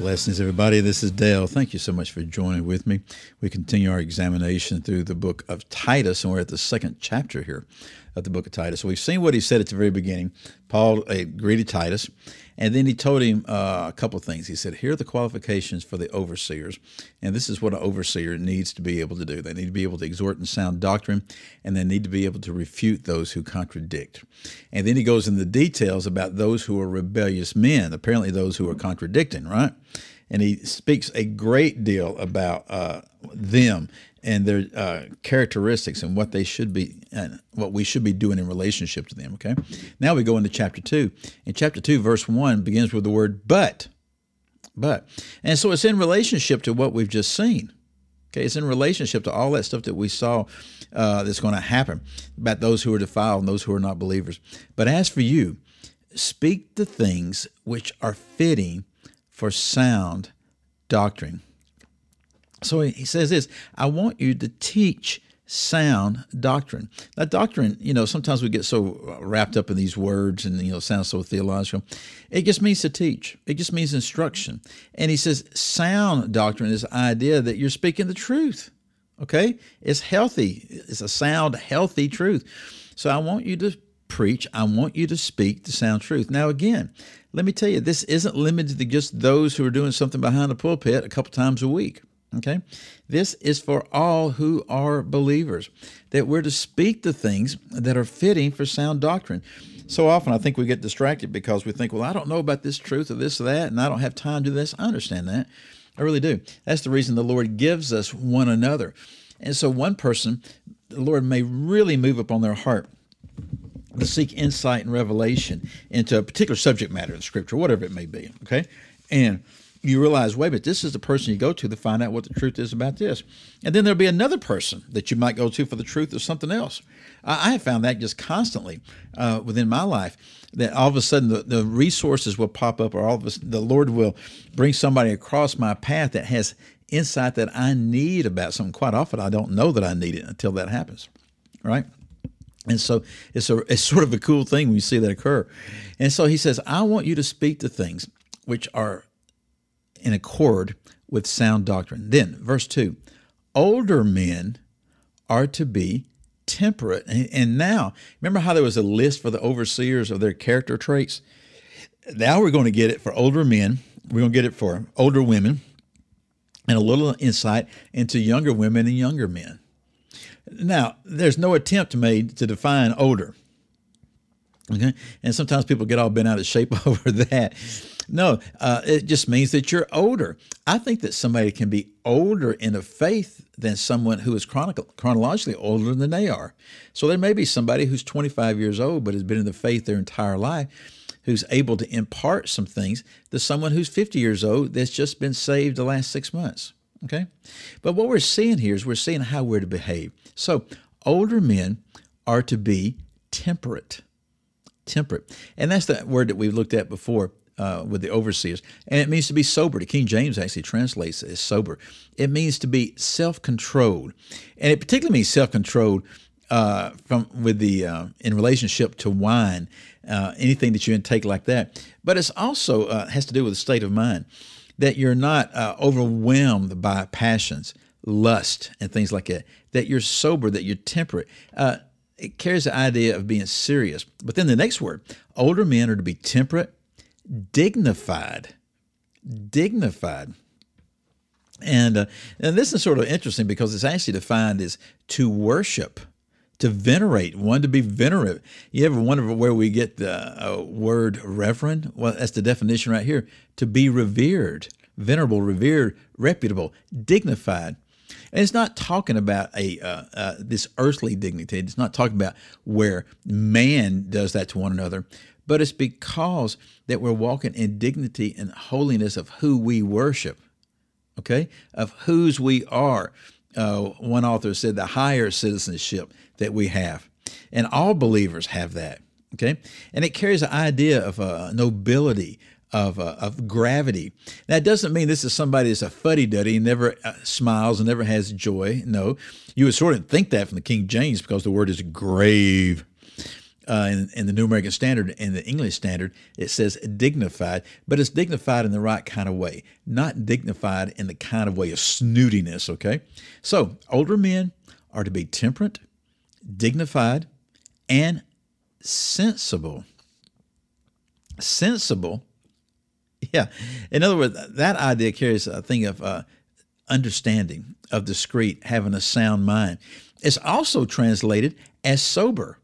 Blessings, everybody. This is Dale. Thank you so much for joining with me. We continue our examination through the book of Titus, and we're at the second chapter here of the book of Titus. We've seen what he said at the very beginning. Paul uh, greeted Titus, and then he told him uh, a couple of things. He said, Here are the qualifications for the overseers. And this is what an overseer needs to be able to do. They need to be able to exhort in sound doctrine, and they need to be able to refute those who contradict. And then he goes into details about those who are rebellious men, apparently those who are contradicting, right? And he speaks a great deal about uh, them and their uh, characteristics and what they should be and what we should be doing in relationship to them okay? Now we go into chapter 2 in chapter 2 verse 1 begins with the word but but. And so it's in relationship to what we've just seen okay? It's in relationship to all that stuff that we saw uh, that's going to happen about those who are defiled and those who are not believers. But as for you speak the things which are fitting for sound doctrine so he says this I want you to teach sound doctrine. That doctrine, you know, sometimes we get so uh, wrapped up in these words and, you know, sounds so theological. It just means to teach, it just means instruction. And he says sound doctrine is the idea that you're speaking the truth. Okay? It's healthy, it's a sound, healthy truth. So I want you to preach, I want you to speak the sound truth. Now, again, let me tell you, this isn't limited to just those who are doing something behind the pulpit a couple times a week. Okay? This is for all who are believers, that we're to speak the things that are fitting for sound doctrine. So often I think we get distracted because we think, well, I don't know about this truth or this or that, and I don't have time to do this. I understand that. I really do. That's the reason the Lord gives us one another. And so one person, the Lord may really move upon their heart to seek insight and revelation into a particular subject matter in Scripture, whatever it may be. Okay? And you realize, wait a minute, this is the person you go to to find out what the truth is about this. And then there'll be another person that you might go to for the truth of something else. I have found that just constantly uh, within my life that all of a sudden the, the resources will pop up or all of a sudden the Lord will bring somebody across my path that has insight that I need about something. Quite often I don't know that I need it until that happens, right? And so it's a it's sort of a cool thing when you see that occur. And so he says, I want you to speak to things which are in accord with sound doctrine. Then, verse 2 older men are to be temperate. And now, remember how there was a list for the overseers of their character traits? Now we're going to get it for older men, we're going to get it for older women, and a little insight into younger women and younger men. Now, there's no attempt made to define older. Okay? And sometimes people get all bent out of shape over that. No, uh, it just means that you're older. I think that somebody can be older in a faith than someone who is chronologically older than they are. So there may be somebody who's 25 years old but has been in the faith their entire life who's able to impart some things to someone who's 50 years old that's just been saved the last six months. Okay? But what we're seeing here is we're seeing how we're to behave. So older men are to be temperate. Temperate. And that's the word that we've looked at before uh, with the overseers. And it means to be sober. The King James actually translates it as sober. It means to be self controlled. And it particularly means self controlled uh, from with the uh, in relationship to wine, uh, anything that you intake like that. But it's also uh, has to do with the state of mind that you're not uh, overwhelmed by passions, lust, and things like that. That you're sober, that you're temperate. It carries the idea of being serious. But then the next word, older men are to be temperate, dignified. Dignified. And, uh, and this is sort of interesting because it's actually defined as to worship, to venerate, one to be venerate. You ever wonder where we get the uh, word reverend? Well, that's the definition right here to be revered, venerable, revered, reputable, dignified. And it's not talking about a uh, uh, this earthly dignity. It's not talking about where man does that to one another, but it's because that we're walking in dignity and holiness of who we worship, okay, of whose we are. Uh, one author said the higher citizenship that we have. And all believers have that. Okay, and it carries the idea of uh, nobility, of, uh, of gravity. That doesn't mean this is somebody that's a fuddy duddy, never uh, smiles and never has joy. No, you would sort of think that from the King James because the word is grave. Uh, in, in, the New American Standard and the English Standard, it says dignified, but it's dignified in the right kind of way, not dignified in the kind of way of snootiness, okay? So, older men are to be temperate, dignified, and sensible. Sensible Yeah. In other words, that idea carries a thing of uh, understanding, of discreet, having a sound mind. It's also translated as sober.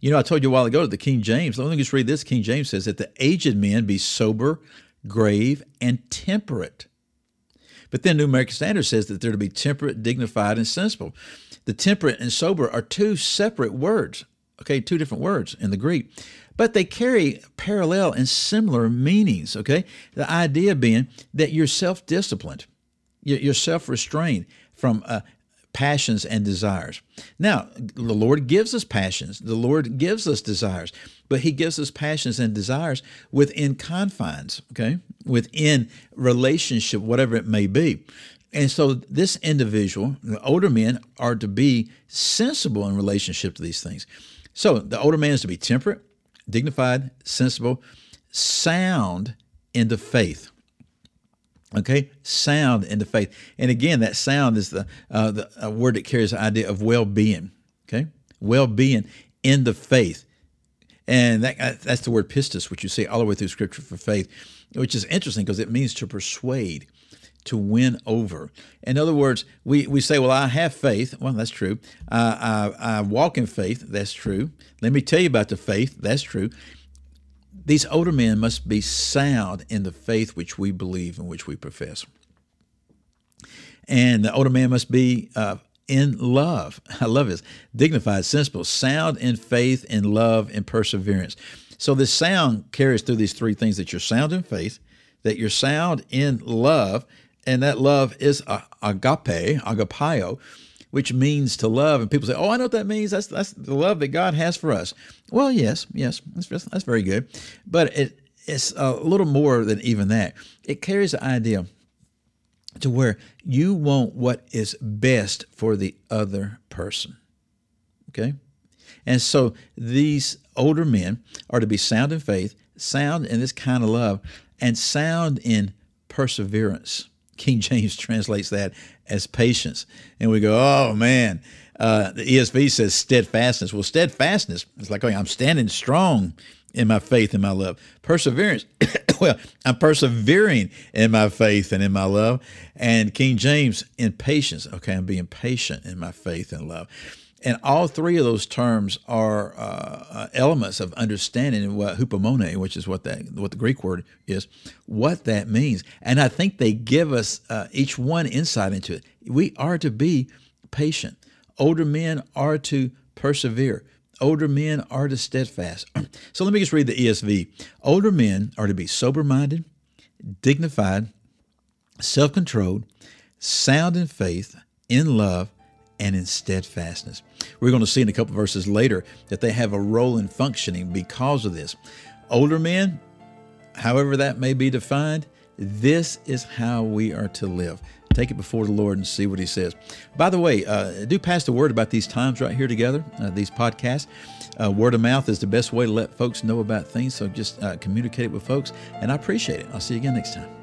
You know, I told you a while ago that the King James, let me just read this. King James says that the aged men be sober, grave, and temperate. But then New American Standard says that they're to be temperate, dignified, and sensible. The temperate and sober are two separate words, okay, two different words in the Greek but they carry parallel and similar meanings. Okay, the idea being that you're self-disciplined, you're self-restrained from uh, passions and desires. Now, the Lord gives us passions, the Lord gives us desires, but He gives us passions and desires within confines, okay, within relationship, whatever it may be. And so, this individual, the older men, are to be sensible in relationship to these things. So, the older man is to be temperate, dignified, sensible, sound in the faith. Okay, sound in the faith, and again, that sound is the uh, the word that carries the idea of well-being. Okay, well-being in the faith, and that uh, that's the word pistis, which you see all the way through Scripture for faith, which is interesting because it means to persuade to win over. In other words, we, we say, Well, I have faith. Well, that's true. I, I, I walk in faith. That's true. Let me tell you about the faith. That's true. These older men must be sound in the faith which we believe and which we profess. And the older man must be uh, in love. I love this. Dignified, sensible, sound in faith, in love, and perseverance. So this sound carries through these three things that you're sound in faith, that you're sound in love, and that love is agape, agapio, which means to love. And people say, "Oh, I know what that means. That's that's the love that God has for us." Well, yes, yes, that's that's very good, but it it's a little more than even that. It carries the idea to where you want what is best for the other person. Okay? And so these older men are to be sound in faith, sound in this kind of love, and sound in perseverance. King James translates that as patience. And we go, oh man, uh, the ESV says steadfastness. Well, steadfastness is like, oh, I'm standing strong in my faith and my love. Perseverance, well, I'm persevering in my faith and in my love. And King James, in patience, okay, I'm being patient in my faith and love. And all three of those terms are uh, uh, elements of understanding what hupomone, which is what that what the Greek word is, what that means. And I think they give us uh, each one insight into it. We are to be patient. Older men are to persevere. Older men are to steadfast. so let me just read the ESV. Older men are to be sober minded, dignified, self controlled, sound in faith, in love and in steadfastness. We're going to see in a couple verses later that they have a role in functioning because of this. Older men, however that may be defined, this is how we are to live. Take it before the Lord and see what He says. By the way, uh, do pass the word about these times right here together, uh, these podcasts. Uh, word of mouth is the best way to let folks know about things, so just uh, communicate it with folks, and I appreciate it. I'll see you again next time.